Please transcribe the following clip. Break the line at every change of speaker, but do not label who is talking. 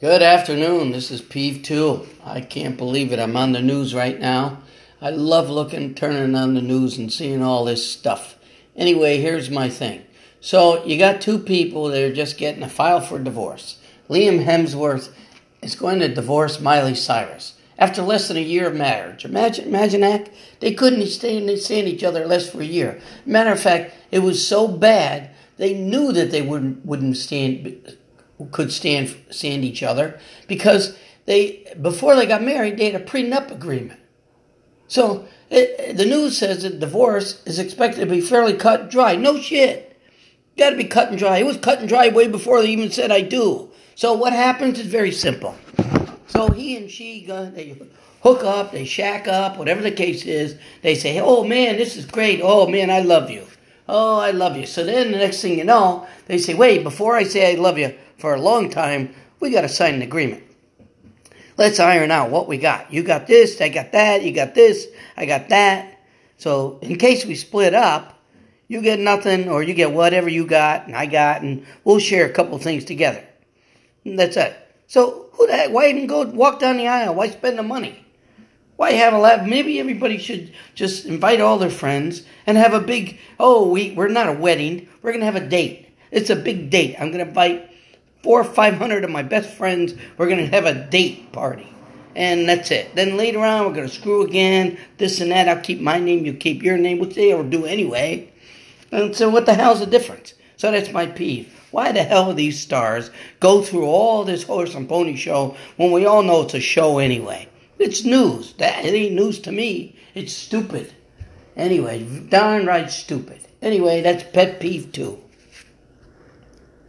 Good afternoon. This is Peeve 2. I can't believe it. I'm on the news right now. I love looking, turning on the news and seeing all this stuff. Anyway, here's my thing. So, you got two people that are just getting a file for divorce. Liam Hemsworth is going to divorce Miley Cyrus after less than a year of marriage. Imagine, imagine that. They couldn't stand, stand each other less for a year. Matter of fact, it was so bad they knew that they wouldn't wouldn't stand could stand stand each other because they before they got married they had a prenup agreement. So it, the news says that divorce is expected to be fairly cut and dry. No shit, got to be cut and dry. It was cut and dry way before they even said I do. So what happens is very simple. So he and she they hook up, they shack up, whatever the case is. They say, "Oh man, this is great. Oh man, I love you. Oh, I love you." So then the next thing you know, they say, "Wait, before I say I love you for a long time, we got to sign an agreement. Let's iron out what we got. You got this, I got that. You got this, I got that. So in case we split up." You get nothing, or you get whatever you got and I got, and we'll share a couple things together. And that's it. So who the heck? Why even go walk down the aisle? Why spend the money? Why have a laugh? Maybe everybody should just invite all their friends and have a big. Oh, we we're not a wedding. We're gonna have a date. It's a big date. I'm gonna invite four or five hundred of my best friends. We're gonna have a date party, and that's it. Then later on, we're gonna screw again. This and that. I'll keep my name. You keep your name, which they will do anyway. And so, what the hell's the difference? So that's my peeve. Why the hell do these stars go through all this horse and pony show when we all know it's a show anyway? It's news. That it ain't news to me. It's stupid. Anyway, darn right stupid. Anyway, that's pet peeve too.